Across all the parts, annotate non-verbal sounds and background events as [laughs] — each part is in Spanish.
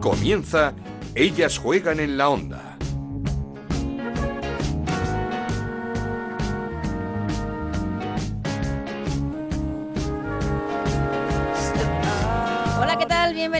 Comienza Ellas juegan en la onda.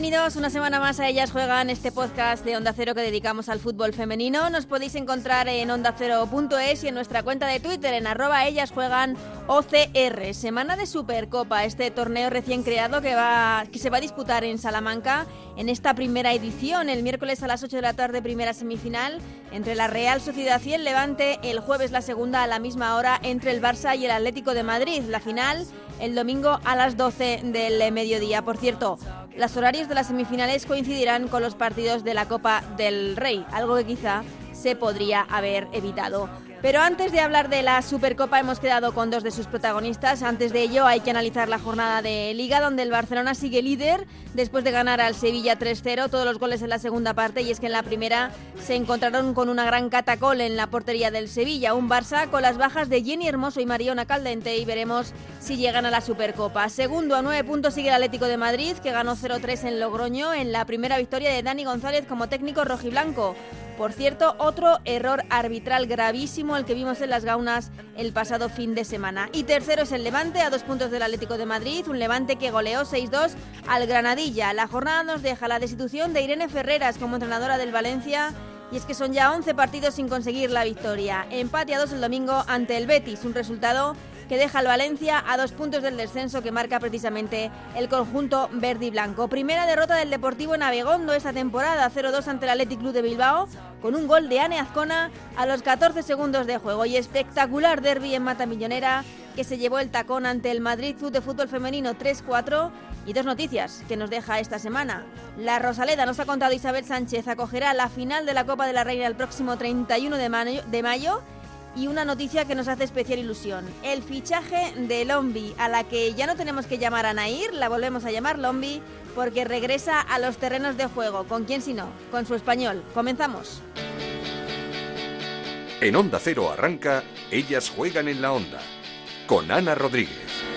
Bienvenidos una semana más a Ellas Juegan, este podcast de Onda Cero que dedicamos al fútbol femenino. Nos podéis encontrar en ondacero.es y en nuestra cuenta de Twitter en arroba Ellas Juegan OCR. Semana de Supercopa, este torneo recién creado que, va, que se va a disputar en Salamanca en esta primera edición. El miércoles a las 8 de la tarde, primera semifinal entre la Real Sociedad y el Levante. El jueves la segunda a la misma hora entre el Barça y el Atlético de Madrid. La final el domingo a las 12 del mediodía. Por cierto, los horarios de las semifinales coincidirán con los partidos de la Copa del Rey, algo que quizá se podría haber evitado. Pero antes de hablar de la Supercopa hemos quedado con dos de sus protagonistas. Antes de ello hay que analizar la jornada de liga donde el Barcelona sigue líder después de ganar al Sevilla 3-0, todos los goles en la segunda parte y es que en la primera se encontraron con una gran catacol en la portería del Sevilla, un Barça con las bajas de Jenny Hermoso y Mariona Caldente y veremos si llegan a la Supercopa. Segundo a nueve puntos sigue el Atlético de Madrid que ganó 0-3 en Logroño en la primera victoria de Dani González como técnico rojiblanco. Por cierto, otro error arbitral gravísimo el que vimos en las gaunas el pasado fin de semana. Y tercero es el Levante, a dos puntos del Atlético de Madrid, un Levante que goleó 6-2 al Granadilla. La jornada nos deja la destitución de Irene Ferreras como entrenadora del Valencia. Y es que son ya 11 partidos sin conseguir la victoria. Empate a dos el domingo ante el Betis, un resultado que deja al Valencia a dos puntos del descenso que marca precisamente el conjunto verde y blanco. Primera derrota del Deportivo en Abegondo esta temporada, 0-2 ante el Athletic Club de Bilbao, con un gol de Ane Azcona a los 14 segundos de juego y espectacular derby en Mata Millonera que se llevó el tacón ante el Madrid Club de Fútbol Femenino 3-4 y dos noticias que nos deja esta semana. La Rosaleda nos ha contado Isabel Sánchez acogerá la final de la Copa de la Reina el próximo 31 de mayo, de mayo y una noticia que nos hace especial ilusión. El fichaje de Lombi, a la que ya no tenemos que llamar a Nair, la volvemos a llamar Lombi, porque regresa a los terrenos de juego. ¿Con quién si no? Con su español. Comenzamos. En Onda Cero arranca Ellas juegan en la onda. Con Ana Rodríguez.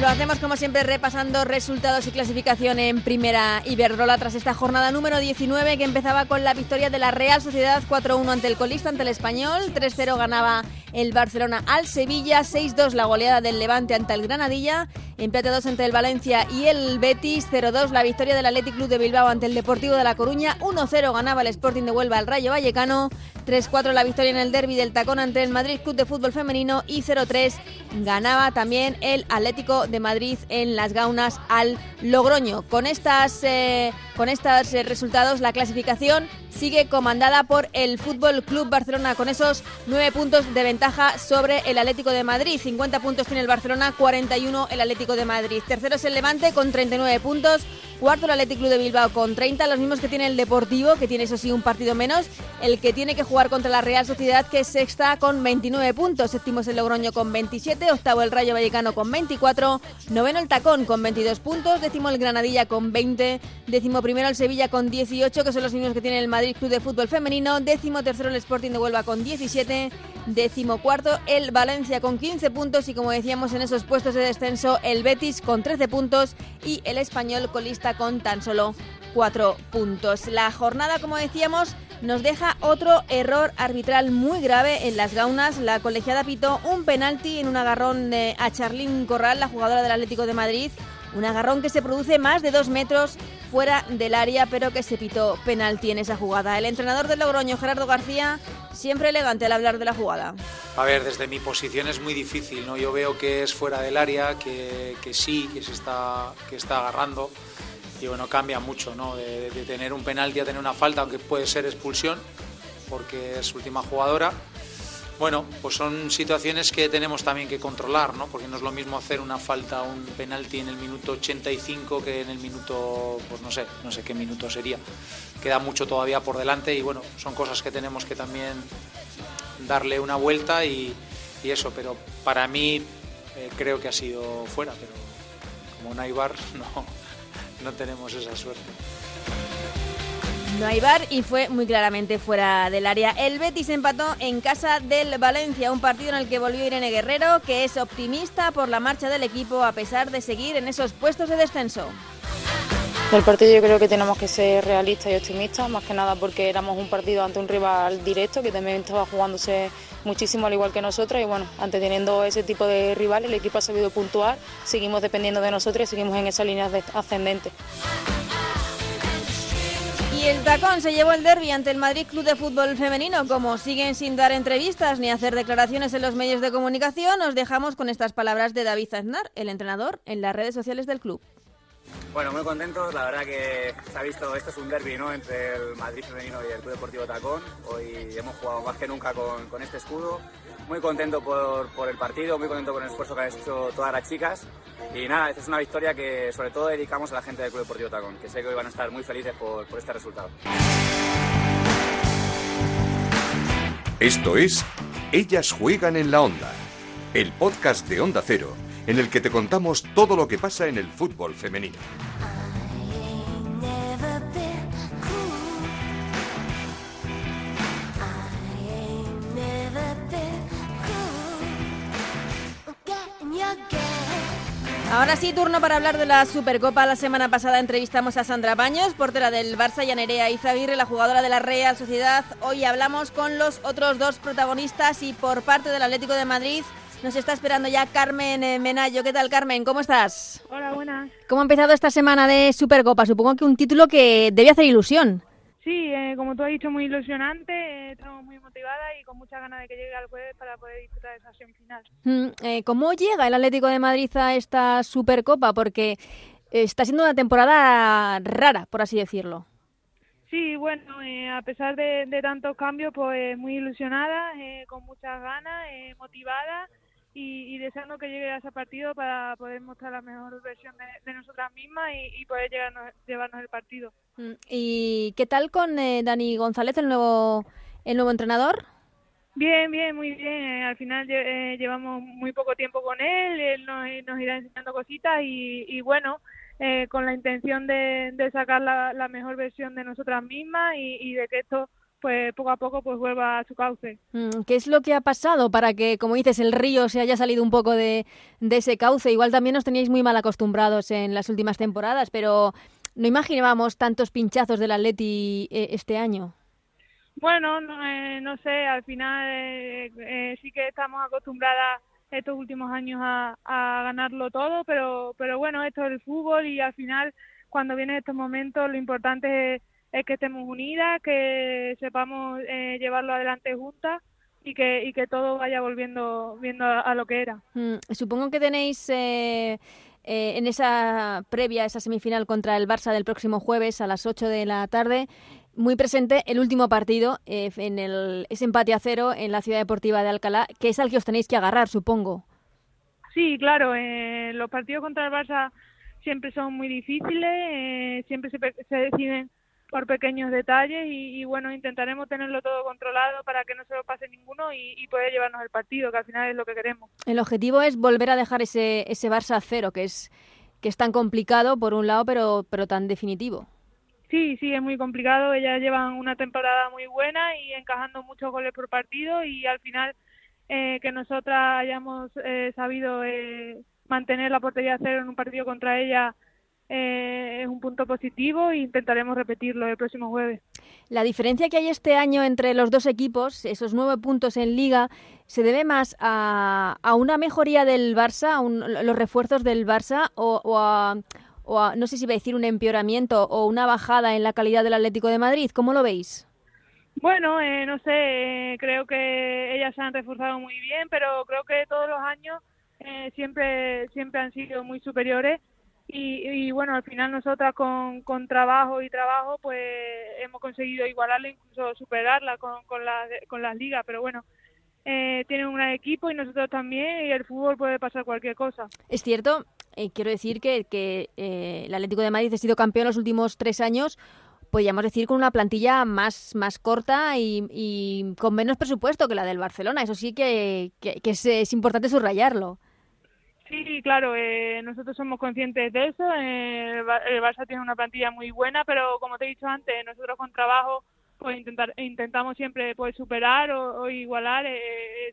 Lo hacemos como siempre repasando resultados y clasificación en Primera Iberdrola tras esta jornada número 19 que empezaba con la victoria de la Real Sociedad 4-1 ante el colista, ante el Español, 3-0 ganaba el Barcelona al Sevilla, 6-2 la goleada del Levante ante el Granadilla, empate 2 ante el Valencia y el Betis, 0-2 la victoria del Athletic Club de Bilbao ante el Deportivo de La Coruña, 1-0 ganaba el Sporting de Huelva al Rayo Vallecano, 3-4 la victoria en el derby del Tacón ante el Madrid Club de Fútbol Femenino y 0-3 ganaba también el Atlético de Madrid en las gaunas al Logroño. Con estas eh, con estos eh, resultados la clasificación sigue comandada por el Fútbol Club Barcelona con esos 9 puntos de ventaja sobre el Atlético de Madrid. 50 puntos tiene el Barcelona, 41 el Atlético de Madrid. Tercero es el Levante con 39 puntos. Cuarto el Atlético Club de Bilbao con 30, los mismos que tiene el Deportivo, que tiene eso sí un partido menos. El que tiene que jugar contra la Real Sociedad, que es sexta con 29 puntos. Séptimo es el Logroño con 27, octavo el Rayo Vallecano con 24, noveno el Tacón con 22 puntos, décimo el Granadilla con 20, décimo primero el Sevilla con 18, que son los mismos que tiene el Madrid Club de Fútbol Femenino, décimo tercero el Sporting de Huelva con 17, décimo cuarto el Valencia con 15 puntos y como decíamos en esos puestos de descenso el Betis con 13 puntos y el Español colista con tan solo 4 puntos. La jornada, como decíamos, nos deja otro error arbitral muy grave en las gaunas. La colegiada pitó un penalti en un agarrón de, a Charlín Corral, la jugadora del Atlético de Madrid. Un agarrón que se produce más de dos metros fuera del área, pero que se pitó penalti en esa jugada. El entrenador del Logroño, Gerardo García, siempre elegante al hablar de la jugada. A ver, desde mi posición es muy difícil, ¿no? Yo veo que es fuera del área, que, que sí, que se está, que está agarrando. Y bueno, cambia mucho, ¿no? De, tener un penalti a tener una falta, aunque puede ser expulsión, porque es última jugadora. Bueno, pues son situaciones que tenemos también que controlar, ¿no? Porque no es lo mismo hacer una falta, un penalti en el minuto 85 que en el minuto, pues no sé, no sé qué minuto sería. Queda mucho todavía por delante y bueno, son cosas que tenemos que también darle una vuelta y, eso, pero para mí eh, creo que ha sido fuera, pero como no hay bar, [laughs] no, no tenemos esa suerte. No hay bar y fue muy claramente fuera del área. El Betis empató en casa del Valencia, un partido en el que volvió Irene Guerrero, que es optimista por la marcha del equipo a pesar de seguir en esos puestos de descenso. Del partido yo creo que tenemos que ser realistas y optimistas, más que nada porque éramos un partido ante un rival directo que también estaba jugándose muchísimo al igual que nosotros y bueno, ante teniendo ese tipo de rival el equipo ha sabido puntuar, seguimos dependiendo de nosotros y seguimos en esa línea ascendente. Y el tacón se llevó el derby ante el Madrid Club de Fútbol Femenino. Como siguen sin dar entrevistas ni hacer declaraciones en los medios de comunicación, os dejamos con estas palabras de David Aznar, el entrenador, en las redes sociales del club. Bueno, muy contentos. La verdad que se ha visto, esto es un derby ¿no? entre el Madrid femenino y el Club Deportivo Tacón. Hoy hemos jugado más que nunca con, con este escudo. Muy contento por, por, el partido, muy contento con el esfuerzo que han hecho todas las chicas. Y nada, es una victoria que sobre todo dedicamos a la gente del Club Deportivo Tacón, que sé que hoy van a estar muy felices por, por este resultado. Esto es Ellas juegan en la onda, el podcast de Onda Cero en el que te contamos todo lo que pasa en el fútbol femenino. Ahora sí, turno para hablar de la Supercopa. La semana pasada entrevistamos a Sandra Baños, portera del Barça, y a Nerea Izaguirre, la jugadora de la Real Sociedad. Hoy hablamos con los otros dos protagonistas y por parte del Atlético de Madrid nos está esperando ya Carmen eh, Menayo. ¿Qué tal, Carmen? ¿Cómo estás? Hola, buenas. ¿Cómo ha empezado esta semana de Supercopa? Supongo que un título que debe hacer ilusión. Sí, eh, como tú has dicho, muy ilusionante. Eh, estamos muy motivadas y con muchas ganas de que llegue al jueves para poder disfrutar de esa semifinal. Mm, ¿Cómo llega el Atlético de Madrid a esta Supercopa? Porque está siendo una temporada rara, por así decirlo. Sí, bueno, a pesar de, de, tantos cambios, pues muy ilusionada, con muchas ganas, motivada y, deseando que llegue a ese partido para poder mostrar la mejor versión de, nosotras mismas y, poder llevarnos el partido. Mm, ¿Y qué tal con eh, Dani González, el nuevo, el nuevo entrenador? Bien, bien, muy bien. Eh, al final eh, llevamos muy poco tiempo con él, él nos, irá enseñando cositas y, bueno, con la intención de, sacar la, mejor versión de nosotras mismas y de que esto pues poco a poco pues vuelva a su cauce. Mm, ¿Qué es lo que ha pasado para que, como dices, el río se haya salido un poco de, ese cauce? Igual también nos teníais muy mal acostumbrados en las últimas temporadas, pero no imaginábamos tantos pinchazos del Atleti eh, este año. Bueno, no, eh, no sé, al final eh, sí que estamos acostumbradas estos últimos años a, a ganarlo todo, pero, pero bueno, esto es el fútbol y al final cuando vienen estos momentos lo importante es es que estemos unidas, que sepamos eh, llevarlo adelante juntas y que, y que todo vaya volviendo viendo a, lo que era. Mm, supongo que tenéis eh, eh, en esa previa, esa semifinal contra el Barça del próximo jueves a las 8 de la tarde, muy presente el último partido en el, ese empate a cero en la Ciudad Deportiva de Alcalá, que es al que os tenéis que agarrar, supongo. Sí, claro, los partidos contra el Barça siempre son muy difíciles, siempre se, se deciden por pequeños detalles y, bueno, intentaremos tenerlo todo controlado para que no se lo pase ninguno y, poder llevarnos el partido, que al final es lo que queremos. El objetivo es volver a dejar ese, ese Barça a cero, que es, que es tan complicado por un lado, pero, pero tan definitivo. Sí, sí, es muy complicado. Ellas llevan una temporada muy buena y encajando muchos goles por partido y al final eh, que nosotras hayamos eh, sabido eh, mantener la portería a cero en un partido contra ella eh, es un punto positivo e intentaremos repetirlo el próximo jueves. La diferencia que hay este año entre los dos equipos, esos nueve puntos en liga, ¿se debe más a, una mejoría del Barça, a los refuerzos del Barça o, a, no sé si va a decir un empeoramiento o una bajada en la calidad del Atlético de Madrid? ¿Cómo lo veis? Bueno, eh, no sé, creo que ellas se han reforzado muy bien, pero creo que todos los años eh, siempre siempre han sido muy superiores y, bueno, al final nosotras con, con trabajo y trabajo pues hemos conseguido igualarla, incluso superarla con, con, la, con las ligas, pero bueno, eh, tienen un gran equipo y nosotros también y el fútbol puede pasar cualquier cosa. Es cierto, eh, quiero decir que, que eh, el Atlético de Madrid ha sido campeón los últimos tres años, podríamos decir con una plantilla más, más corta y, y con menos presupuesto que la del Barcelona. Eso sí que, que, es, es importante subrayarlo. Sí, claro, eh, nosotros somos conscientes de eso. Eh, el Barça tiene una plantilla muy buena, pero como te he dicho antes, nosotros con trabajo pues intentar, intentamos siempre pues superar o, igualar eh,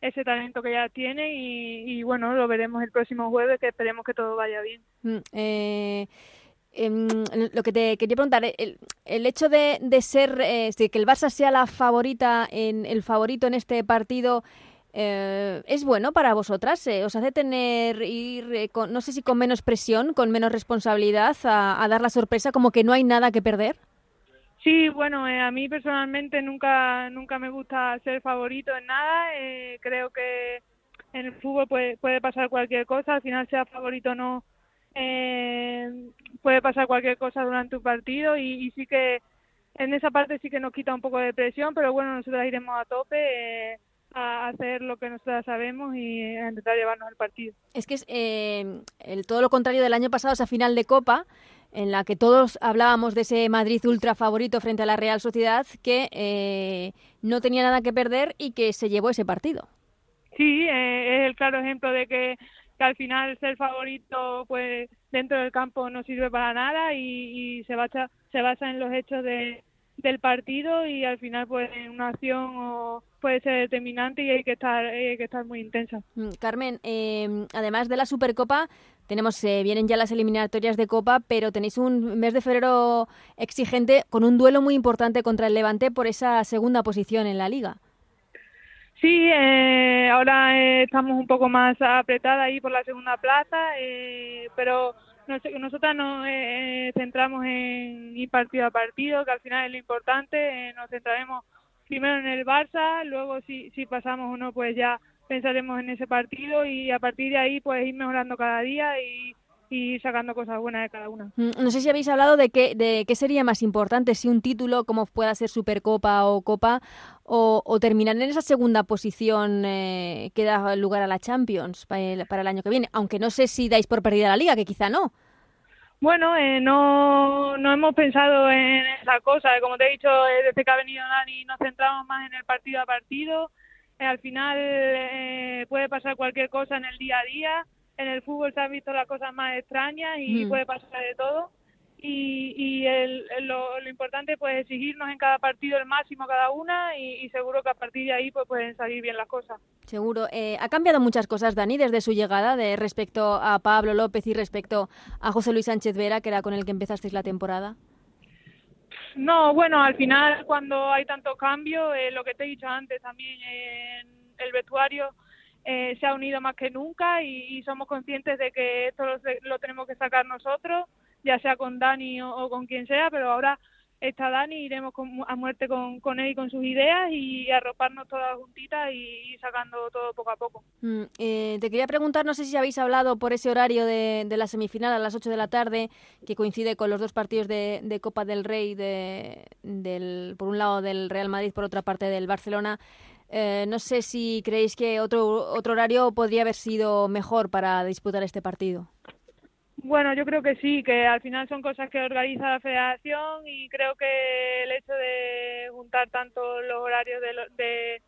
ese, talento que ya tiene y, bueno, lo veremos el próximo jueves, que esperemos que todo vaya bien. Mm, em, lo que te quería preguntar, el, el hecho de, de ser, eh, que el Barça sea la favorita, en el favorito en este partido, eh, ¿es bueno para vosotras? Eh, ¿Os hace tener, ir, con, no sé si con menos presión, con menos responsabilidad, a, dar la sorpresa, como que no hay nada que perder? Sí, bueno, a mí personalmente nunca, nunca me gusta ser favorito en nada. creo que en el fútbol puede, puede pasar cualquier cosa, al final sea favorito o no, eh, puede pasar cualquier cosa durante un partido y, y, sí que en esa parte sí que nos quita un poco de presión, pero bueno, nosotros iremos a tope. Eh, a hacer lo que nosotros sabemos y a intentar llevarnos al partido. Es que es eh, el, todo lo contrario del año pasado, esa final de Copa, en la que todos hablábamos de ese Madrid ultra favorito frente a la Real Sociedad, que eh, no tenía nada que perder y que se llevó ese partido. Sí, eh, es el claro ejemplo de que, que, al final ser favorito pues dentro del campo no sirve para nada y, y se, basa, se basa en los hechos de, del partido y al final pues una acción o puede ser determinante y hay que estar hay que estar muy intensa. Mm, Carmen, eh, además de la Supercopa tenemos eh, vienen ya las eliminatorias de Copa, pero tenéis un mes de febrero exigente con un duelo muy importante contra el Levante por esa segunda posición en la Liga. Sí, eh, ahora eh, estamos un poco más apretadas ahí por la segunda plaza, eh, pero nosotras nos eh, centramos en ir partido a partido, que al final es lo importante. Eh, nos centraremos primero en el Barça, luego si, si pasamos o no, pues ya pensaremos en ese partido y a partir de ahí pues ir mejorando cada día y y sacando cosas buenas de cada una. Mm, no sé si habéis hablado de qué, de qué sería más importante, si un título como pueda ser Supercopa o Copa, o, o terminar en esa segunda posición eh, que da lugar a la Champions para el, para el, año que viene, aunque no sé si dais por perdida la liga, que quizá no. Bueno, eh, no, no hemos pensado en esa cosa, como te he dicho, eh, desde que ha venido Dani nos centramos más en el partido a partido, eh, al final eh, puede pasar cualquier cosa en el día a día, en el fútbol se han visto las cosas más extrañas y mm. puede pasar de todo. Y, y el, el, lo, lo, importante pues exigirnos en cada partido el máximo cada una y, y, seguro que a partir de ahí pues pueden salir bien las cosas. Seguro. Eh, ha cambiado muchas cosas, Dani, desde su llegada de respecto a Pablo López y respecto a José Luis Sánchez Vera, que era con el que empezasteis la temporada. No, bueno, al final cuando hay tanto cambio, eh, lo que te he dicho antes también en el vestuario, eh, se ha unido más que nunca y, somos conscientes de que esto lo, lo, tenemos que sacar nosotros, ya sea con Dani o, o, con quien sea, pero ahora está Dani, iremos con, a muerte con, con, él y con sus ideas y arroparnos todas juntitas y, y sacando todo poco a poco. Mm, eh, te quería preguntar, no sé si habéis hablado por ese horario de, de, la semifinal a las 8 de la tarde, que coincide con los dos partidos de, de Copa del Rey, de, del, por un lado del Real Madrid, por otra parte del Barcelona. Eh, no sé si creéis que otro, otro horario podría haber sido mejor para disputar este partido. Bueno, yo creo que sí, que al final son cosas que organiza la federación y creo que el hecho de juntar tanto los horarios de, de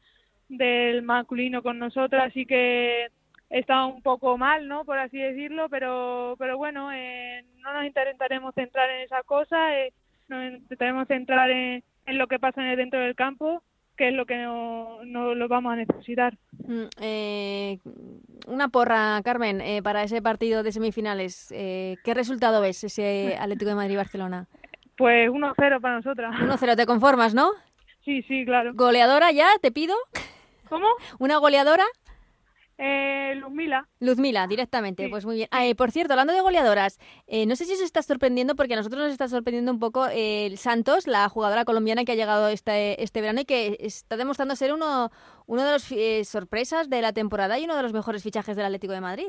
del masculino con nosotras sí que está un poco mal, ¿no? Por así decirlo, pero pero bueno, eh, no nos intentaremos centrar en esas cosas, eh, nos intentaremos centrar en, en lo que pasa dentro del campo que es lo que no, no lo vamos a necesitar. Mm, eh, una porra, Carmen, eh, para ese partido de semifinales. Eh, ¿Qué resultado ves ese [laughs] Atlético de Madrid-Barcelona? Pues 1-0 para nosotras. 1-0, ¿te conformas, no? Sí, sí, claro. ¿Goleadora ya, te pido? ¿Cómo? ¿Una goleadora? Eh, Luzmila. Luzmila, directamente. Sí. Pues muy bien. Ah, eh, por cierto, hablando de goleadoras, eh, no sé si os está sorprendiendo, porque a nosotros nos está sorprendiendo un poco eh, el Santos, la jugadora colombiana que ha llegado este, este verano y que está demostrando ser uno, uno de los eh, sorpresas de la temporada y uno de los mejores fichajes del Atlético de Madrid.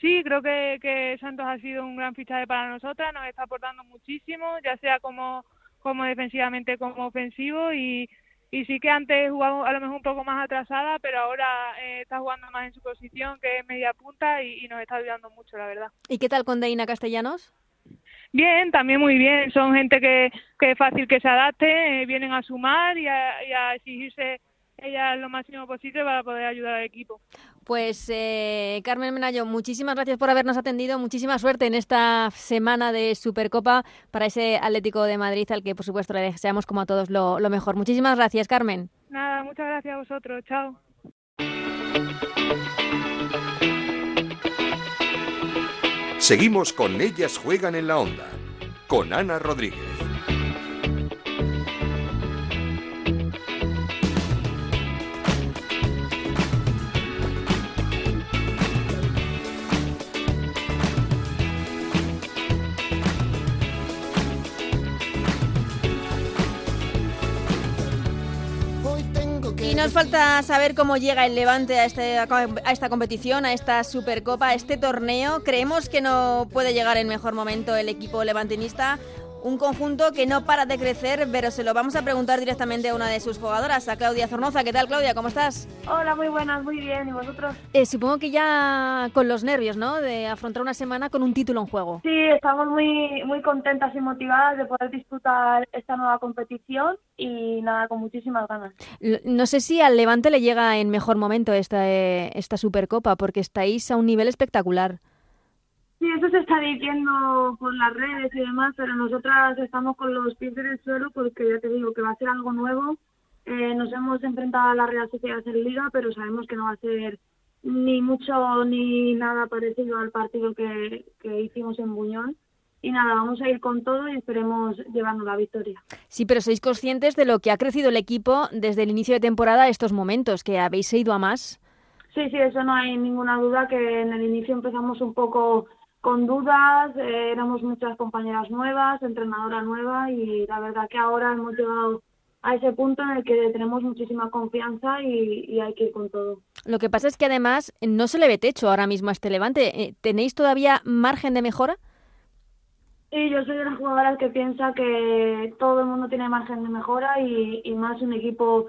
Sí, creo que, que Santos ha sido un gran fichaje para nosotras, nos está aportando muchísimo, ya sea como, como defensivamente como ofensivo y y sí que antes jugaba a lo mejor un poco más atrasada, pero ahora eh, está jugando más en su posición, que es media punta, y, y, nos está ayudando mucho, la verdad. ¿Y qué tal con Deina Castellanos? Bien, también muy bien. Son gente que, que es fácil que se adapte, eh, vienen a sumar y a, y a exigirse ella lo máximo posible para poder ayudar al equipo. Pues eh, Carmen Menayo, muchísimas gracias por habernos atendido, muchísima suerte en esta semana de Supercopa para ese Atlético de Madrid al que por supuesto le deseamos como a todos lo, lo mejor. Muchísimas gracias, Carmen. Nada, muchas gracias a vosotros, chao. Seguimos con Ellas Juegan en la Onda. con Ana Rodríguez. Nos falta saber cómo llega el Levante a, este, a esta competición, a esta Supercopa, a este torneo. Creemos que no puede llegar en mejor momento el equipo levantinista un conjunto que no para de crecer, pero se lo vamos a preguntar directamente a una de sus jugadoras, a Claudia Zornoza. ¿Qué tal, Claudia? ¿Cómo estás? Hola, muy buenas, muy bien. ¿Y vosotros? Eh, supongo que ya con los nervios, ¿no? De afrontar una semana con un título en juego. Sí, estamos muy, muy contentas y motivadas de poder disputar esta nueva competición y nada, con muchísimas ganas. No sé si al Levante le llega en mejor momento esta, eh, esta Supercopa, porque estáis a un nivel espectacular. Sí, eso se está diciendo por las redes y demás, pero nosotras estamos con los pies en el suelo porque ya te digo que va a ser algo nuevo. Eh, nos hemos enfrentado a la Real Sociedad en Liga, pero sabemos que no va a ser ni mucho ni nada parecido al partido que, que hicimos en Buñol. Y nada, vamos a ir con todo y esperemos llevarnos la victoria. Sí, pero sois conscientes de lo que ha crecido el equipo desde el inicio de temporada a estos momentos, que habéis ido a más. Sí, sí, eso no hay ninguna duda, que en el inicio empezamos un poco con dudas, eh, éramos muchas compañeras nuevas, entrenadora nueva y la verdad que ahora hemos llegado a ese punto en el que tenemos muchísima confianza y, hay que ir con todo. Lo que pasa es que además no se le ve techo ahora mismo a este Levante. Eh, ¿Tenéis todavía margen de mejora? Sí, yo soy de las jugadoras que piensa que todo el mundo tiene margen de mejora y, y más un equipo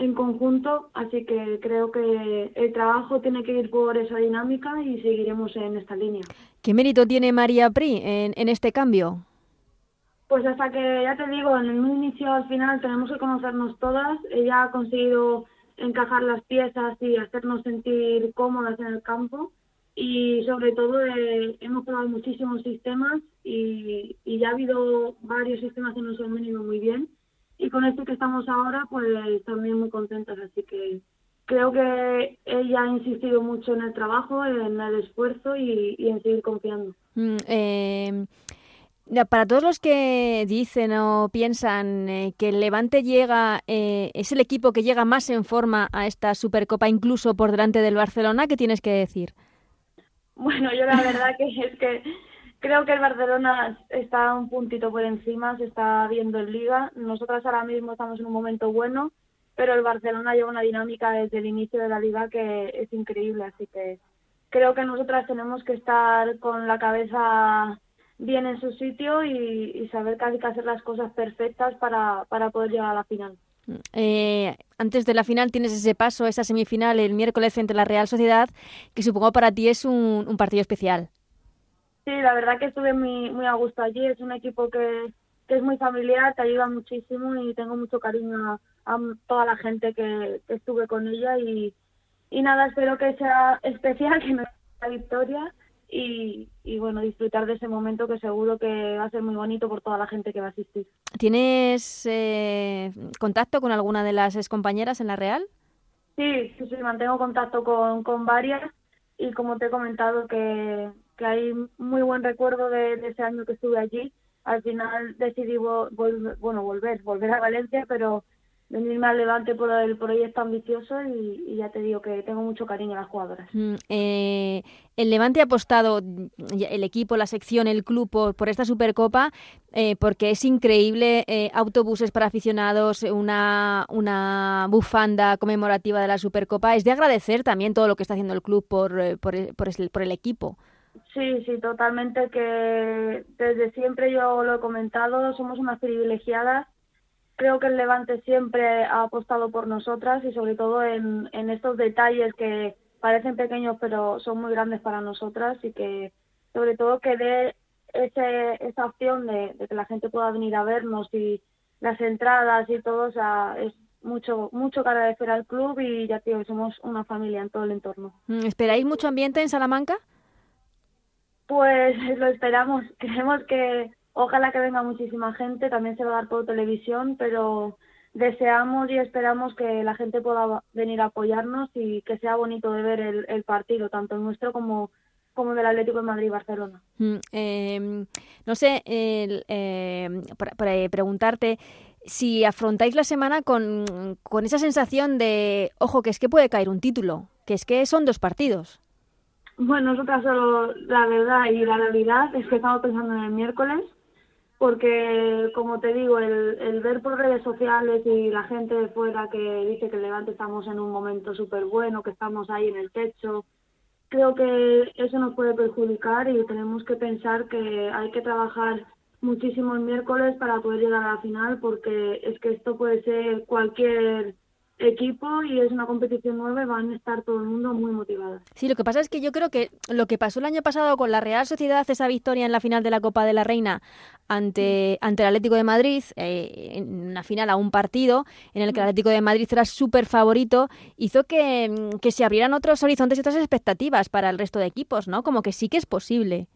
en conjunto, así que creo que el trabajo tiene que ir por esa dinámica y seguiremos en esta línea. ¿Qué mérito tiene María Pri en, en este cambio? Pues hasta que, ya te digo, en un inicio al final tenemos que conocernos todas. Ella ha conseguido encajar las piezas y hacernos sentir cómodas en el campo. Y sobre todo eh, hemos probado muchísimos sistemas y, y ya ha habido varios sistemas que nos han venido muy bien y con este que estamos ahora, pues también muy contentas. Así que creo que ella ha insistido mucho en el trabajo, en el esfuerzo y, en seguir confiando. Mm, eh, para todos los que dicen o piensan eh, que el Levante llega, eh, es el equipo que llega más en forma a esta Supercopa, incluso por delante del Barcelona, ¿qué tienes que decir? Bueno, yo la verdad que es que Creo que el Barcelona está un puntito por encima, se está viendo en liga. Nosotras ahora mismo estamos en un momento bueno, pero el Barcelona lleva una dinámica desde el inicio de la liga que es increíble, así que creo que nosotras tenemos que estar con la cabeza bien en su sitio y, saber hay que hacer las cosas perfectas para, para poder llegar a la final. Eh, antes de la final tienes ese paso, esa semifinal el miércoles entre la Real Sociedad, que supongo para ti es un partido especial. Sí, la verdad que estuve muy, muy a gusto allí. Es un equipo que, que es muy familiar, te ayuda muchísimo y tengo mucho cariño a, toda la gente que, estuve con ella. Y, y nada, espero que sea especial, [laughs] que me la victoria y, y, bueno, disfrutar de ese momento que seguro que va a ser muy bonito por toda la gente que va a asistir. ¿Tienes eh, contacto con alguna de las compañeras en la Real? Sí, sí, sí, mantengo contacto con, con varias y como te he comentado que, que hay muy buen recuerdo de, ese año que estuve allí. Al final decidí bueno, volver, volver a Valencia, pero venirme al Levante por el proyecto ambicioso y, ya te digo que tengo mucho cariño a las jugadoras. Mm, eh, el Levante ha apostado, el equipo, la sección, el club, por, esta Supercopa, eh, porque es increíble, eh, autobuses para aficionados, una, una bufanda conmemorativa de la Supercopa. Es de agradecer también todo lo que está haciendo el club por, por, por el equipo. Sí, sí, totalmente, que desde siempre yo lo he comentado, somos unas privilegiadas. Creo que el Levante siempre ha apostado por nosotras y sobre todo en, en estos detalles que parecen pequeños pero son muy grandes para nosotras y que sobre todo que dé ese, esa opción de, que la gente pueda venir a vernos y las entradas y todo, o sea, es mucho mucho que agradecer al club y ya tío, somos una familia en todo el entorno. Mm, ¿Esperáis mucho ambiente en Salamanca? Pues lo esperamos. [laughs] Creemos que ojalá que venga muchísima gente. También se va a dar por televisión, pero deseamos y esperamos que la gente pueda venir a apoyarnos y que sea bonito de ver el, partido, tanto nuestro como, como del Atlético de Madrid y Barcelona. Mm, em, no sé, em, para, preguntarte si afrontáis la semana con, con esa sensación de, ojo, que es que puede caer un título, que es que son dos partidos. Bueno, nosotras solo la verdad y la realidad. Es que estamos pensando en el miércoles, porque como te digo, el, el ver por redes sociales y la gente de fuera que dice que Levante estamos en un momento súper bueno, que estamos ahí en el techo, creo que eso nos puede perjudicar y tenemos que pensar que hay que trabajar muchísimo el miércoles para poder llegar a la final porque es que esto puede ser cualquier equipo y es una competición nueva y van a estar todo el mundo muy motivados. Sí, lo que pasa es que yo creo que lo que pasó el año pasado con la Real Sociedad, esa victoria en la final de la Copa de la Reina ante, ante el Atlético de Madrid, eh, en una final a un partido en el que el Atlético de Madrid era súper favorito, hizo que, que se abrieran otros horizontes y otras expectativas para el resto de equipos, ¿no? Como que sí que es posible.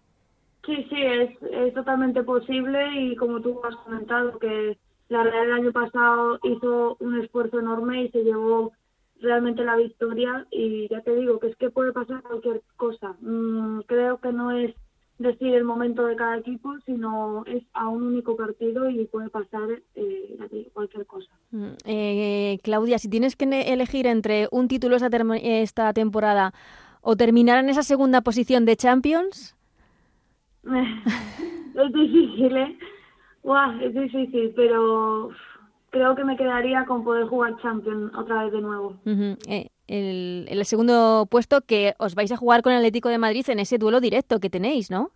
Sí, sí, es, es totalmente posible y como tú has comentado que la Real el año pasado hizo un esfuerzo enorme y se llevó realmente la victoria y ya te digo que es que puede pasar cualquier cosa. Mm, creo que no es decir el momento de cada equipo, sino es a un único partido y puede pasar eh, cualquier cosa. Mm, eh, Claudia, si tienes que elegir entre un título esta, esta temporada o terminar en esa segunda posición de Champions... [laughs] es difícil, ¿eh? Es difícil, pero creo que me quedaría con poder jugar Champions otra vez de nuevo. Eh, el, el, segundo puesto que os vais a jugar con el Atlético de Madrid en ese duelo directo que tenéis, ¿no?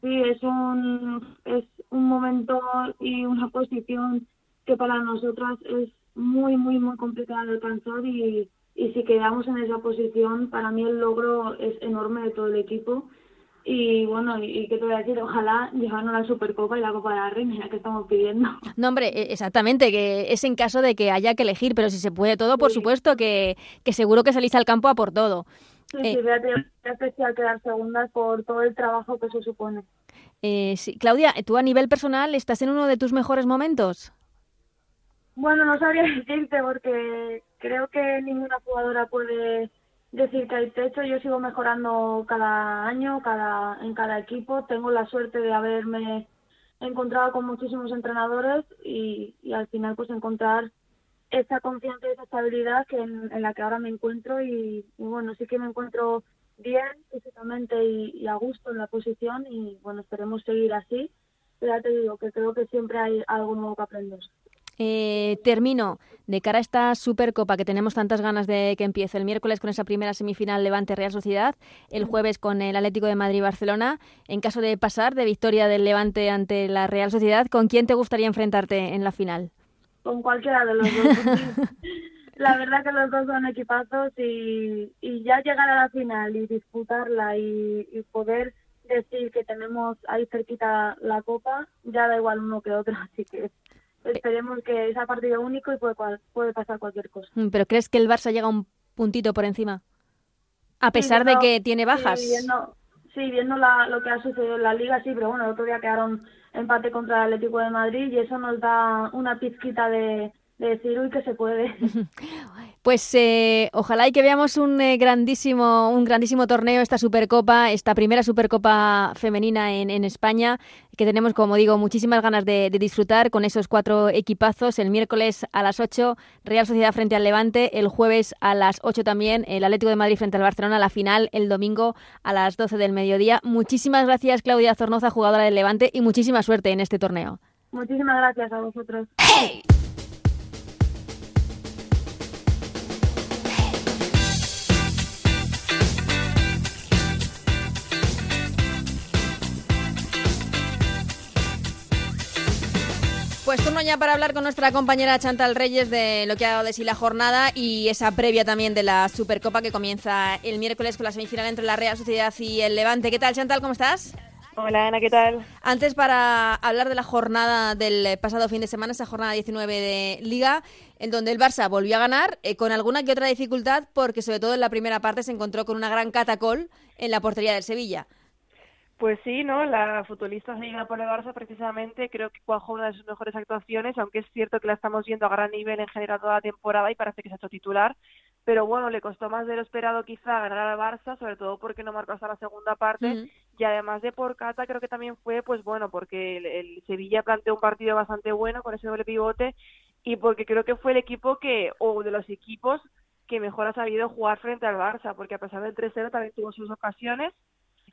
Sí, es un, es un momento y una posición que para nosotras es muy, muy, muy complicada de alcanzar y, y si quedamos en esa posición, para mí el logro es enorme de todo el equipo y bueno, y, qué te voy a decir, ojalá llevarnos la Supercopa y la Copa de la Reina, que estamos pidiendo. No, hombre, e, exactamente, que es en caso de que haya que elegir, pero si se puede todo, por supuesto, que, que seguro que salís al campo a por todo. Sí, sí, eh, fíjate, es especial quedar segundas por todo el trabajo que eso supone. Eh, sí. Claudia, ¿tú a nivel personal estás en uno de tus mejores momentos? Bueno, no sabría [laughs] decirte porque creo que ninguna jugadora puede decir que hay techo, yo sigo mejorando cada año, cada en cada equipo. Tengo la suerte de haberme encontrado con muchísimos entrenadores y, y al final pues encontrar esa confianza y esa estabilidad que en, la que ahora me encuentro y, bueno, sí que me encuentro bien físicamente y, y, a gusto en la posición y bueno, esperemos seguir así. Pero ya te digo que creo que siempre hay algo nuevo que aprender. Eh, termino de cara a esta Supercopa que tenemos tantas ganas de que empiece el miércoles con esa primera semifinal Levante Real Sociedad, el jueves con el Atlético de Madrid Barcelona. En caso de pasar de victoria del Levante ante la Real Sociedad, ¿con quién te gustaría enfrentarte en la final? Con cualquiera de los dos. [laughs] la verdad que los dos son equipazos y, ya llegar a la final y disputarla y, y poder decir que tenemos ahí cerquita la copa, ya da igual uno que otro, [laughs] así que esperemos que sea partido único y puede, puede pasar cualquier cosa. Mm, ¿Pero crees que el Barça llega un puntito por encima? A pesar de que tiene bajas. Sí, viendo, sí, viendo la, lo que ha sucedido en la liga, sí, pero bueno, el otro día quedaron empate contra el Atlético de Madrid y eso nos da una pizquita de, de decir, uy, que se puede. Pues eh, ojalá y que veamos un eh, grandísimo, un grandísimo torneo, esta Supercopa, esta primera Supercopa femenina en, en España, que tenemos, como digo, muchísimas ganas de, disfrutar con esos cuatro equipazos. El miércoles a las 8, Real Sociedad frente al Levante, el jueves a las 8 también, el Atlético de Madrid frente al Barcelona, la final el domingo a las 12 del mediodía. Muchísimas gracias, Claudia Zornoza, jugadora del Levante, y muchísima suerte en este torneo. Muchísimas gracias a vosotros. Pues turno ya para hablar con nuestra compañera Chantal Reyes de lo que ha dado de sí la jornada y esa previa también de la Supercopa que comienza el miércoles con la semifinal entre la Real Sociedad y el Levante. ¿Qué tal, Chantal? ¿Cómo estás? Hola Ana, ¿qué tal? Antes para hablar de la jornada del pasado fin de semana, esa jornada 19 de Liga, en donde el Barça volvió a ganar eh, con alguna que otra dificultad porque sobre todo en la primera parte se encontró con una gran catacol en la portería del Sevilla. Pues sí, ¿no? La futbolista seguida por el Barça precisamente creo que cuajó una de sus mejores actuaciones, aunque es cierto que la estamos viendo a gran nivel en general toda la temporada y parece que se ha hecho titular, pero bueno, le costó más de lo esperado quizá ganar al Barça, sobre todo porque no marcó hasta la segunda parte, y además de por Cata creo que también fue, pues bueno, porque el, Sevilla planteó un partido bastante bueno con ese doble pivote, y porque creo que fue el equipo que, o de los equipos que mejor ha sabido jugar frente al Barça, porque a pesar del 3-0 también tuvo sus ocasiones,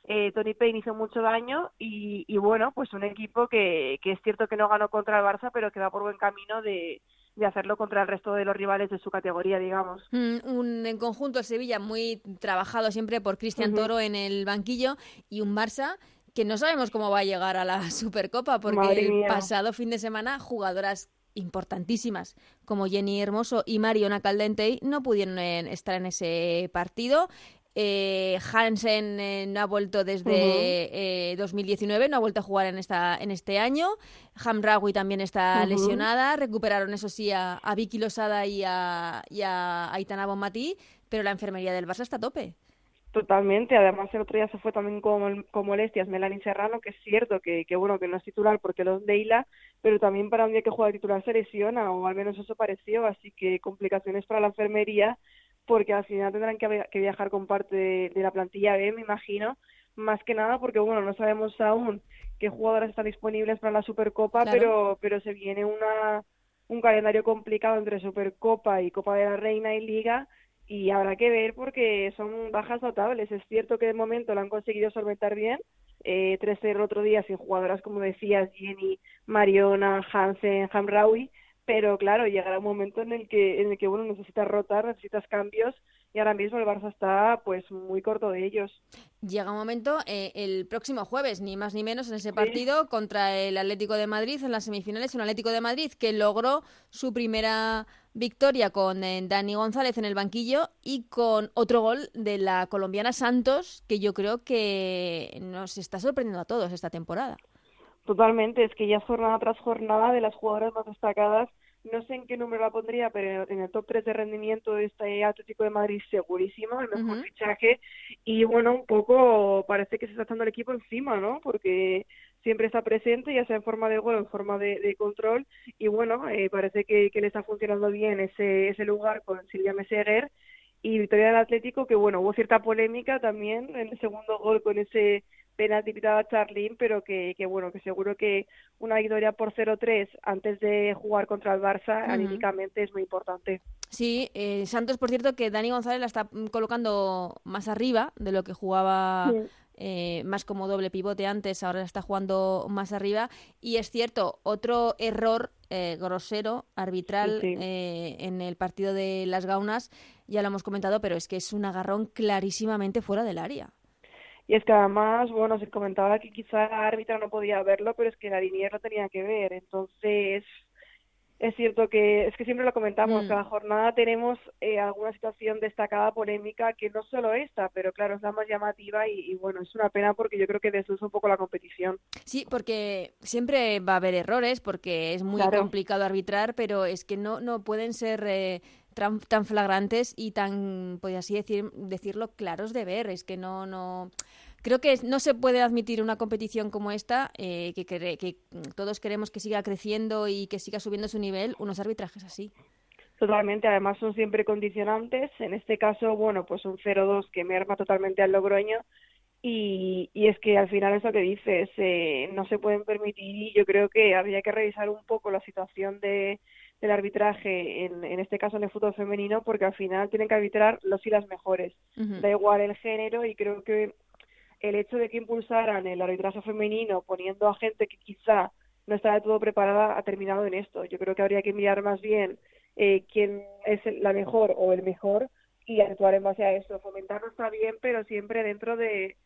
eh, Tony Payne hizo mucho daño y, y bueno, pues un equipo que, que es cierto que no ganó contra el Barça, pero que va por buen camino de, de hacerlo contra el resto de los rivales de su categoría, digamos. Mm, un en conjunto Sevilla muy trabajado siempre por Cristian Toro en el banquillo y un Barça que no sabemos cómo va a llegar a la [laughs] Supercopa porque el pasado fin de semana jugadoras importantísimas como Jenny Hermoso y Mariona Caldentey no pudieron estar en ese partido eh, Hansen eh, no ha vuelto desde 2019, eh, no ha vuelto a jugar en, esta, en este año. Hamraoui también está lesionada. Recuperaron, eso sí, a, Vicky Losada y a, y a Aitana Bonmatí, pero la enfermería del Barça está a tope. Totalmente, además el otro día se fue también con, con molestias Melanie Serrano, que es cierto que, que bueno que no es titular porque los Deila, pero también para un día que juega titular se lesiona, o al menos eso pareció, así que complicaciones para la enfermería porque al final tendrán que, viajar con parte de, la plantilla B, me imagino, más que nada porque, bueno, no sabemos aún qué jugadoras están disponibles para la Supercopa, pero, pero se viene una, un calendario complicado entre Supercopa y Copa de la Reina y Liga, y habrá que ver porque son bajas notables. Es cierto que de momento lo han conseguido solventar bien, eh, 3 el otro día sin jugadoras como decías, Jenny, Mariona, Hansen, Hamraoui, pero claro, llegará un momento en el que en el que bueno necesitas rotar, necesitas cambios y ahora mismo el Barça está pues muy corto de ellos. Llega un momento eh, el próximo jueves, ni más ni menos, en ese partido contra el Atlético de Madrid en las semifinales, un Atlético de Madrid que logró su primera victoria con eh, Dani González en el banquillo y con otro gol de la colombiana Santos que yo creo que nos está sorprendiendo a todos esta temporada. Totalmente, es que ya jornada tras jornada de las jugadoras más destacadas, no sé en qué número la pondría, pero en el top 3 de rendimiento de este Atlético de Madrid segurísimo, el mejor fichaje, y bueno, un poco parece que se está echando el equipo encima, ¿no? Porque siempre está presente, ya sea en forma de gol o en forma de, control, y bueno, eh, parece que, que, le está funcionando bien ese, ese lugar con Silvia Meseguer, y victoria del Atlético, que bueno, hubo cierta polémica también en el segundo gol con ese penalti pitado a Charlín, pero que, que, bueno, que seguro que una victoria por 0-3 antes de jugar contra el Barça, anímicamente es muy importante. Sí, eh, Santos, por cierto, que Dani González la está colocando más arriba de lo que jugaba eh, más como doble pivote antes, ahora está jugando más arriba. Y es cierto, otro error eh, grosero, arbitral, en el partido de las Gaunas, ya lo hemos comentado, pero es que es un agarrón clarísimamente fuera del área. Y es que además, bueno, se comentaba que quizá la árbitra no podía verlo, pero es que la línea lo tenía que ver. Entonces, es cierto que es que siempre lo comentamos, mm. cada jornada tenemos eh, alguna situación destacada, polémica, que no solo esta, pero claro, es la más llamativa y, bueno, es una pena porque yo creo que desusa un poco la competición. Sí, porque siempre va a haber errores, porque es muy complicado arbitrar, pero es que no, no pueden ser... Eh, tan, flagrantes y tan, podría así decir, decirlo, claros de ver. Es que no, no, creo que no se puede admitir una competición como esta, eh, que, que, todos queremos que siga creciendo y que siga subiendo su nivel, unos arbitrajes así. Totalmente, además son siempre condicionantes. En este caso, bueno, pues un 0-2 que merma totalmente al Logroño. Y, y es que al final es lo que dices, eh, no se pueden permitir y yo creo que habría que revisar un poco la situación de, del arbitraje, en, en este caso en el fútbol femenino, porque al final tienen que arbitrar los y las mejores. Da igual el género y creo que el hecho de que impulsaran el arbitraje femenino poniendo a gente que quizá no está de todo preparada ha terminado en esto. Yo creo que habría que mirar más bien eh, quién es la mejor o el mejor y actuar en base a eso. Fomentarlo está bien, pero siempre dentro de,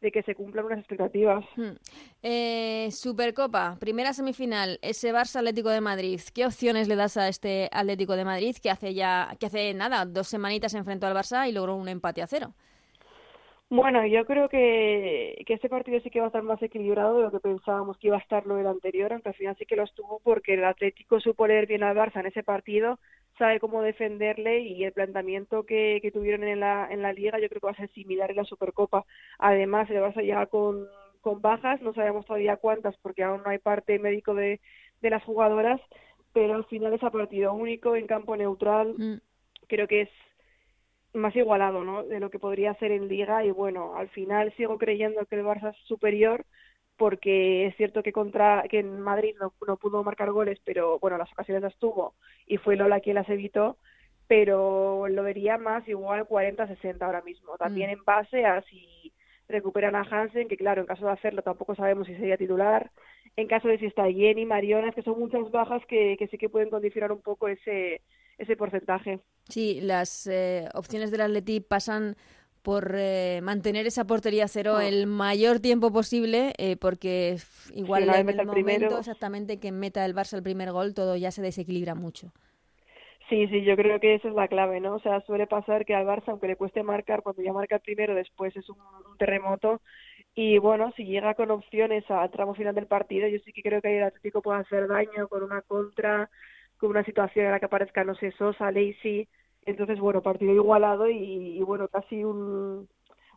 de que se cumplan unas expectativas. Hmm. Eh, Supercopa, primera semifinal, ese Barça Atlético de Madrid. ¿Qué opciones le das a este Atlético de Madrid que hace ya, que hace nada, dos semanitas se enfrentó al Barça y logró un empate a cero? Bueno, yo creo que, que este partido sí que va a estar más equilibrado de lo que pensábamos que iba a estar lo del anterior, aunque al final sí que lo estuvo porque el Atlético supo leer bien al Barça en ese partido, sabe cómo defenderle y el planteamiento que, que tuvieron en la, en la Liga yo creo que va a ser similar en la Supercopa. Además, el Barça llega con, con bajas, no sabemos todavía cuántas porque aún no hay parte médico de, de las jugadoras, pero al final es a partido único en campo neutral. Mm. Creo que es más igualado, ¿no? De lo que podría ser en Liga y bueno, al final sigo creyendo que el Barça es superior porque es cierto que contra que en Madrid no, no pudo marcar goles, pero bueno, las ocasiones las tuvo y fue Lola quien las evitó, pero lo vería más igual 40-60 ahora mismo, también en base a si recuperan a Hansen, que claro, en caso de hacerlo tampoco sabemos si sería titular, en caso de si está Jenny, Mariona, que son muchas bajas que, que sí que pueden condicionar un poco ese, ese porcentaje. Sí, las eh, opciones del Atleti pasan por eh, mantener esa portería cero Oh. el mayor tiempo posible, eh, porque igual en el el primero. momento exactamente que meta el Barça el primer gol, todo ya se desequilibra mucho. Sí, sí, yo creo que esa es la clave, ¿no? O sea, suele pasar que al Barça, aunque le cueste marcar, cuando ya marca el primero, después es un, un terremoto. Y bueno, si llega con opciones al tramo final del partido, yo sí que creo que el Atlético puede hacer daño con una contra, con una situación en la que aparezca, no sé, Sosa, Lacey. Entonces, bueno, partido igualado y, y bueno, casi un,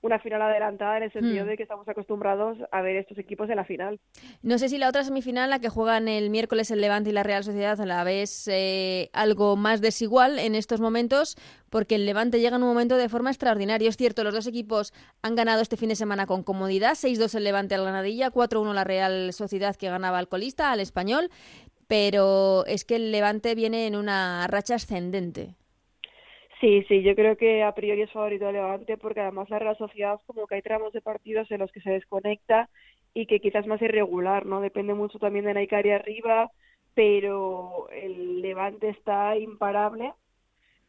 una final adelantada en el sentido Hmm. de que estamos acostumbrados a ver estos equipos en la final. No sé si la otra semifinal, la que juegan el miércoles el Levante y la Real Sociedad, la ves eh, algo más desigual en estos momentos, porque el Levante llega en un momento de forma extraordinaria. Es cierto, los dos equipos han ganado este fin de semana con comodidad, 6-2 el Levante al Granadilla, 4-1 la Real Sociedad que ganaba al colista, al español, pero es que el Levante viene en una racha ascendente. Sí, sí, yo creo que a priori es favorito de Levante porque además la Real Sociedad como que hay tramos de partidos en los que se desconecta y que quizás es más irregular, ¿no? Depende mucho también de Naikari arriba, pero el Levante está imparable.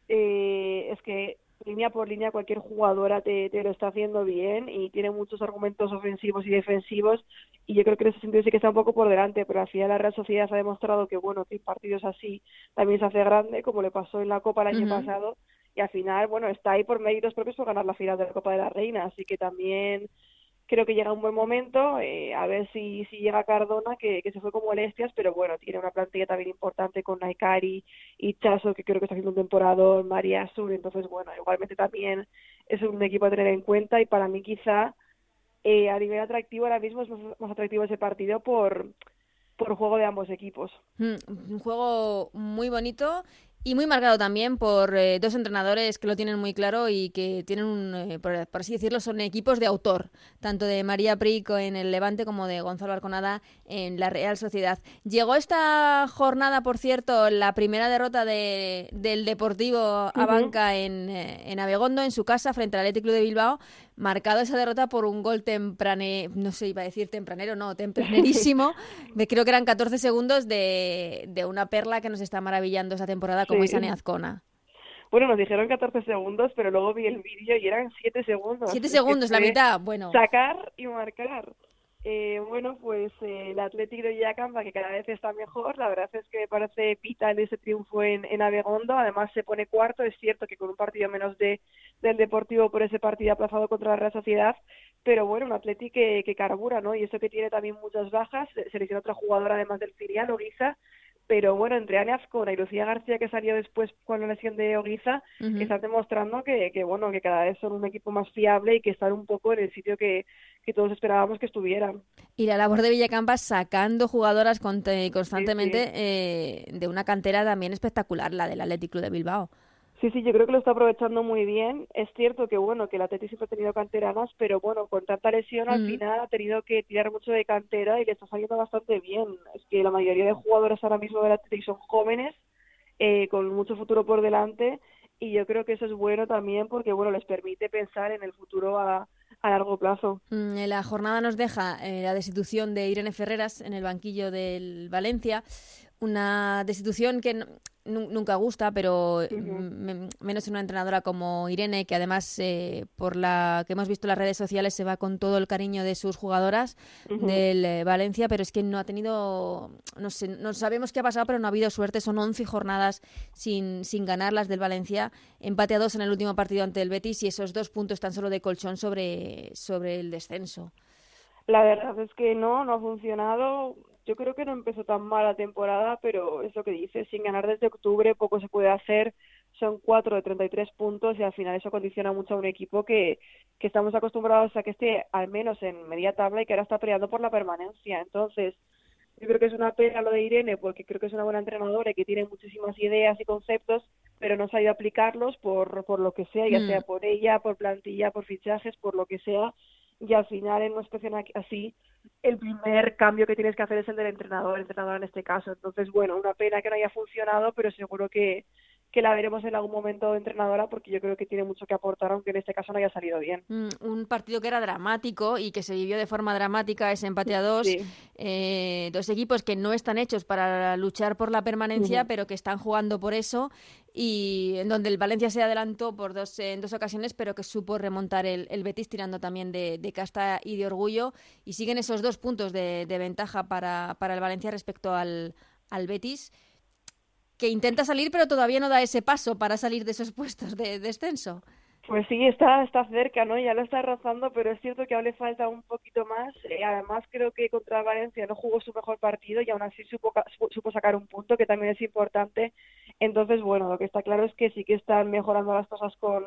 Eh, es que línea por línea cualquier jugadora te, te lo está haciendo bien y tiene muchos argumentos ofensivos y defensivos y yo creo que en ese sentido sí que está un poco por delante, pero al final la Real Sociedad ha demostrado que bueno, que partidos así también se hace grande, como le pasó en la Copa el año pasado, y al final, bueno, está ahí por méritos propios por ganar la final de la Copa de la Reina, así que también creo que llega un buen momento, eh, a ver si, si llega Cardona, que, que se fue con molestias, pero bueno, tiene una plantilla también importante con Naikari y Chaso, que creo que está haciendo un temporada, María Sur, entonces bueno, igualmente también es un equipo a tener en cuenta y para mí quizá eh, a nivel atractivo ahora mismo es más, más atractivo ese partido por, por juego de ambos equipos. Mm, Un juego muy bonito y muy marcado también por eh, dos entrenadores que lo tienen muy claro y que tienen, un, eh, por, por así decirlo, son equipos de autor, tanto de María Prico en el Levante como de Gonzalo Arconada en la Real Sociedad. Llegó esta jornada, por cierto, la primera derrota de, del Deportivo a Ujú. Banca en, eh, en Abegondo, en su casa, frente al Athletic Club de Bilbao, marcado esa derrota por un gol temprane, no sé, iba a decir tempranero, no, tempranerísimo. [laughs] Me creo que eran 14 segundos de, de una perla que nos está maravillando esa temporada como Sí. es. Bueno, nos dijeron 14 segundos, pero luego vi el vídeo y eran 7 segundos. Siete Es que segundos, la mitad, bueno. Sacar y marcar. Eh, bueno, pues eh, el Atlético de Yacampa, que cada vez está mejor, la verdad es que me parece vital ese triunfo en, en Abegondo, además se pone cuarto, es cierto que con un partido menos de del Deportivo por ese partido aplazado contra la Real Sociedad, pero bueno, un Atlético que, que carbura, ¿no? Y eso que tiene también muchas bajas, se se lesionó otra jugadora además del filial, Oguiza, pero bueno, entre Ane Azcona y Lucía García que salió después con la lesión de Oguiza, Ujú. están demostrando que, que bueno, que cada vez son un equipo más fiable y que están un poco en el sitio que, que todos esperábamos que estuvieran. Y la labor de Villacampa sacando jugadoras constantemente eh, de una cantera también espectacular, la del Athletic Club de Bilbao. Sí, sí, yo creo que lo está aprovechando muy bien. Es cierto que, bueno, que el Atleti siempre ha tenido canteranas, pero bueno, con tanta lesión al Ujú. final ha tenido que tirar mucho de cantera y le está saliendo bastante bien. Es que la mayoría de jugadores ahora mismo del Atleti son jóvenes, eh, con mucho futuro por delante y yo creo que eso es bueno también porque, bueno, les permite pensar en el futuro a, a largo plazo. Mm, en La jornada nos deja eh, la destitución de Irene Ferreras en el banquillo del Valencia. Una destitución que nunca gusta, pero menos en una entrenadora como Irene, que además, eh, por la que hemos visto en las redes sociales, se va con todo el cariño de sus jugadoras del eh, Valencia, pero es que no ha tenido, no sé, no sabemos qué ha pasado, pero no ha habido suerte. Son 11 jornadas sin, sin ganar las del Valencia, empate a dos en el último partido ante el Betis y esos dos puntos tan solo de colchón sobre, sobre el descenso. La verdad es que no, no ha funcionado. Yo creo que no empezó tan mal la temporada, pero es lo que dices, sin ganar desde octubre poco se puede hacer. Son cuatro de 33 puntos y al final eso condiciona mucho a un equipo que, que estamos acostumbrados a que esté al menos en media tabla y que ahora está peleando por la permanencia. Entonces, yo creo que es una pena lo de Irene porque creo que es una buena entrenadora y que tiene muchísimas ideas y conceptos, pero no sabido aplicarlos por, por lo que sea, ya Mm. sea por ella, por plantilla, por fichajes, por lo que sea, y al final en una situación así, el primer cambio que tienes que hacer es el del entrenador, el entrenador en este caso. Entonces, bueno, una pena que no haya funcionado, pero seguro que, que la veremos en algún momento entrenadora porque yo creo que tiene mucho que aportar, aunque en este caso no haya salido bien. Mm, Un partido que era dramático y que se vivió de forma dramática, ese empate a dos. Sí. Eh, dos equipos que no están hechos para luchar por la permanencia, pero que están jugando por eso y en donde el Valencia se adelantó por dos, en dos ocasiones, pero que supo remontar el, el Betis tirando también de, de casta y de orgullo. Y siguen esos dos puntos de, de ventaja para, para el Valencia respecto al, al Betis, que intenta salir, pero todavía no da ese paso para salir de esos [laughs] puestos de descenso. Pues sí, está, está cerca, ¿no? Ya lo está rozando, pero es cierto que aún le falta un poquito más. Eh, además, creo que contra el Valencia no jugó su mejor partido y aún así supo, supo sacar un punto, que también es importante. Entonces, bueno, lo que está claro es que sí que están mejorando las cosas con,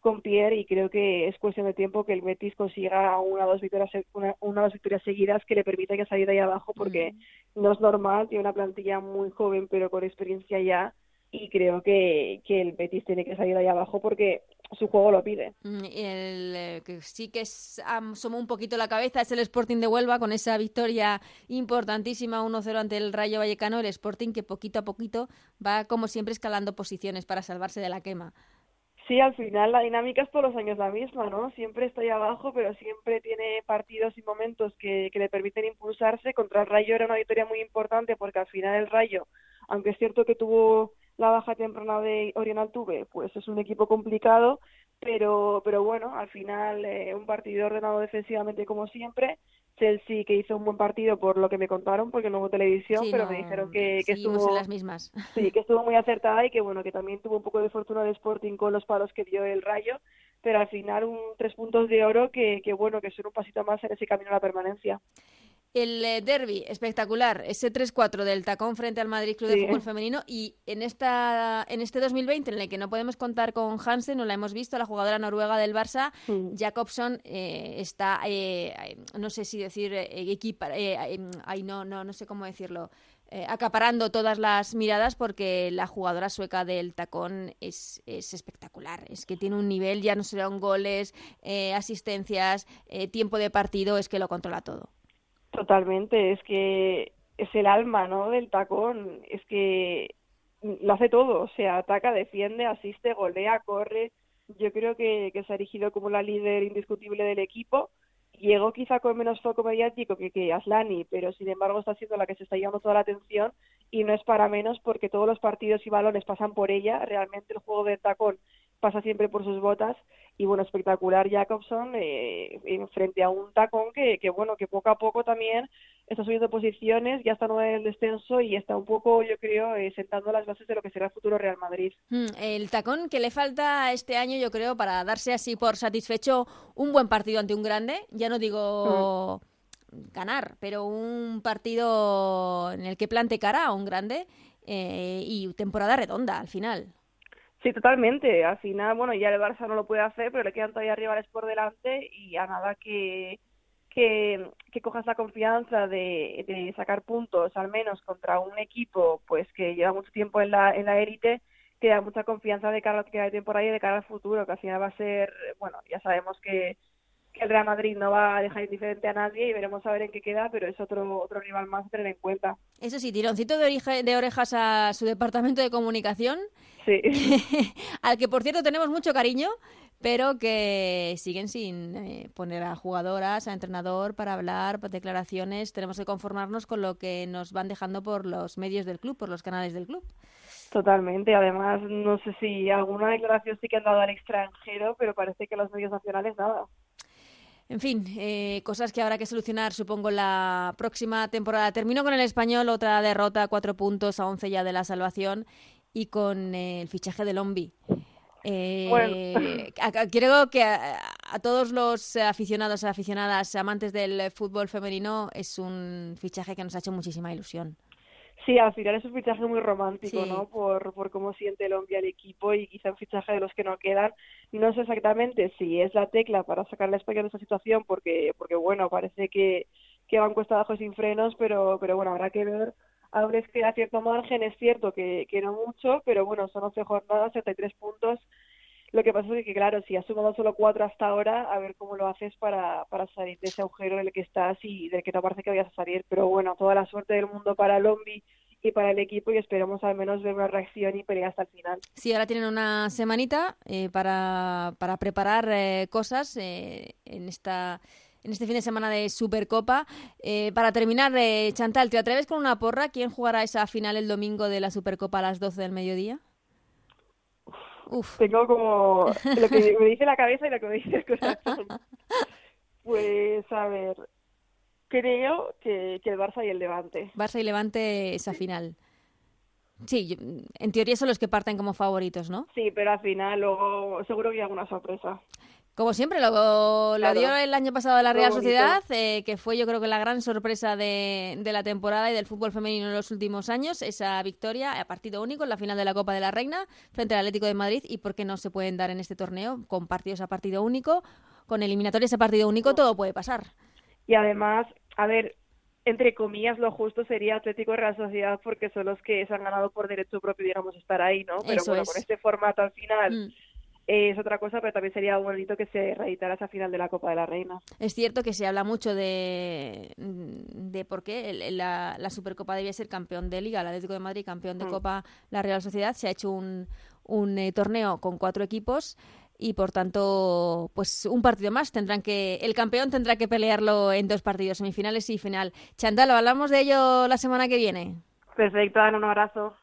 con Pierre y creo que es cuestión de tiempo que el Betis consiga una o dos victorias, una, una o dos victorias seguidas que le permita que salir de ahí abajo, porque no es normal, tiene una plantilla muy joven pero con experiencia ya y creo que, que el Betis tiene que salir de ahí abajo porque su juego lo pide. Mm, El eh, que sí que es, asomó un poquito la cabeza es el Sporting de Huelva con esa victoria importantísima 1-0 ante el Rayo Vallecano. El Sporting que poquito a poquito va, como siempre, escalando posiciones para salvarse de la quema. Sí, al final la dinámica es todos los años la misma, ¿no? Siempre está ahí abajo, pero siempre tiene partidos y momentos que, que le permiten impulsarse. Contra el Rayo era una victoria muy importante porque al final el Rayo, aunque es cierto que tuvo la baja temprana de Orion Altuve, pues es un equipo complicado, pero, pero bueno, al final eh, un partido ordenado defensivamente como siempre. Chelsea que hizo un buen partido por lo que me contaron, porque no hubo televisión, Sí, pero no, me dijeron que, que estuvo en las mismas. Sí, que estuvo muy acertada y que bueno, que también tuvo un poco de fortuna de Sporting con los palos que dio el Rayo, pero al final un tres puntos de oro que, que bueno, que son un pasito más en ese camino a la permanencia. El eh, derby espectacular, ese 3-4 del tacón frente al Madrid Club de. Fútbol Femenino y en esta en este 2020 en el que no podemos contar con Hansen, no la hemos visto, la jugadora noruega del Barça, Mm. Jacobson eh, está, eh, no sé si decir eh, equipa, eh, ay, no, no, no sé cómo decirlo, eh, acaparando todas las miradas porque la jugadora sueca del tacón es, es espectacular. Es que tiene un nivel, ya no serán goles, eh, asistencias, eh, tiempo de partido, es que lo controla todo. Totalmente, es que es el alma, ¿no? Del tacón, es que lo hace todo, o sea, ataca, defiende, asiste, golea, corre. Yo creo que, que se ha erigido como la líder indiscutible del equipo. Llegó quizá con menos foco mediático que, que Aslani, pero sin embargo está siendo la que se está llevando toda la atención y no es para menos porque todos los partidos y balones pasan por ella. Realmente el juego del tacón pasa siempre por sus botas y bueno, espectacular Jacobson eh, en frente a un tacón que, que bueno, que poco a poco también está subiendo posiciones, ya está nueve en el descenso y está un poco, yo creo, eh, sentando las bases de lo que será el futuro Real Madrid. Mm, El tacón que le falta este año, yo creo, para darse así por satisfecho un buen partido ante un grande. Ya no digo ganar, pero un partido en el que plante cara a un grande eh, y temporada redonda al final. Sí, totalmente. Al final, bueno, ya el Barça no lo puede hacer, pero le quedan todavía rivales por delante y a nada que, que, que cojas la confianza de, sacar puntos, al menos contra un equipo pues que lleva mucho tiempo en la en la élite, te da mucha confianza de cara a lo que de temporada y de cara al futuro, que al final va a ser, bueno, ya sabemos que, que el Real Madrid no va a dejar indiferente a nadie y veremos a ver en qué queda, pero es otro otro rival más a tener en cuenta. Eso sí, tironcito de, de orejas a su departamento de comunicación, Sí. [laughs] al que por cierto tenemos mucho cariño, pero que siguen sin eh, poner a jugadoras, a entrenador para hablar, para declaraciones. Tenemos que conformarnos con lo que nos van dejando por los medios del club, por los canales del club. Totalmente. Además, no sé si alguna declaración sí que han dado al extranjero, pero parece que los medios nacionales nada. En fin, eh, cosas que habrá que solucionar, supongo, la próxima temporada. Termino con el español, otra derrota, cuatro puntos a once ya de la salvación y con eh, el fichaje de Lombi. Eh, Bueno. a- a- Creo que a, a todos los aficionados, aficionadas, amantes del fútbol femenino es un fichaje que nos ha hecho muchísima ilusión. Sí, al final es un fichaje muy romántico, Sí. ¿no? Por, por cómo siente el hombre al equipo y quizá un fichaje de los que no quedan. No sé exactamente si es la tecla para sacar a España de esa situación, porque, porque bueno, parece que, que van cuesta abajo sin frenos, pero, pero bueno, habrá que ver aún les queda cierto margen, es cierto que, que no mucho, pero bueno, son 11 jornadas, 73 puntos. Lo que pasa es que, claro, si has sumado solo cuatro hasta ahora, a ver cómo lo haces para, para salir de ese agujero en el que estás y del que no parece que vayas a salir. Pero bueno, toda la suerte del mundo para Lombi y para el equipo y esperamos al menos ver una reacción y pelea hasta el final. Sí, ahora tienen una semanita eh, para, para preparar eh, cosas eh, en esta en este fin de semana de Supercopa. Eh, para terminar, eh, Chantal, ¿te atreves con una porra? ¿Quién jugará esa final el domingo de la Supercopa a las 12 del mediodía? Uf. Tengo como lo que me dice la cabeza y lo que me dice el corazón. Pues a ver, creo que, que el Barça y el Levante. Barça y Levante esa final. Sí, en teoría son los que parten como favoritos, ¿no? Sí, pero al final luego seguro que hay alguna sorpresa. Como siempre, lo, lo dio el año pasado la Real Sociedad, eh, que fue yo creo que la gran sorpresa de, de, la temporada y del fútbol femenino en los últimos años, esa victoria a partido único en la final de la Copa de la Reina frente al Atlético de Madrid y por qué no se pueden dar en este torneo con partidos a partido único, con eliminatorias a partido único, todo puede pasar. Y además, a ver, entre comillas, lo justo sería Atlético Real Sociedad porque son los que se han ganado por derecho propio, digamos, estar ahí, ¿no? Pero Eso bueno, es. con este formato al final... Mm. Eh, es otra cosa, pero también sería bonito que se reeditara esa final de la Copa de la Reina. Es cierto que se habla mucho de, de por qué la, la Supercopa debía ser campeón de Liga, el Atlético de Madrid campeón de Mm. Copa, la Real Sociedad. Se ha hecho un, un eh, torneo con cuatro equipos y por tanto, pues un partido más tendrán que el campeón tendrá que pelearlo en dos partidos, semifinales y final. Chandalo, hablamos de ello la semana que viene. Perfecto, Ana, un abrazo.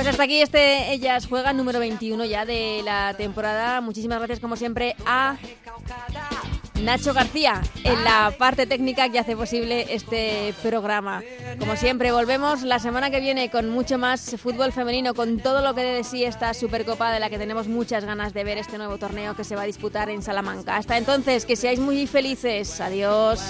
Pues hasta aquí este Ellas Juegan número 21 ya de la temporada. Muchísimas gracias como siempre a Nacho García en la parte técnica que hace posible este programa. Como siempre, volvemos la semana que viene con mucho más fútbol femenino, con todo lo que de sí esta Supercopa de la que tenemos muchas ganas de ver este nuevo torneo que se va a disputar en Salamanca. Hasta entonces, que seáis muy felices. Adiós.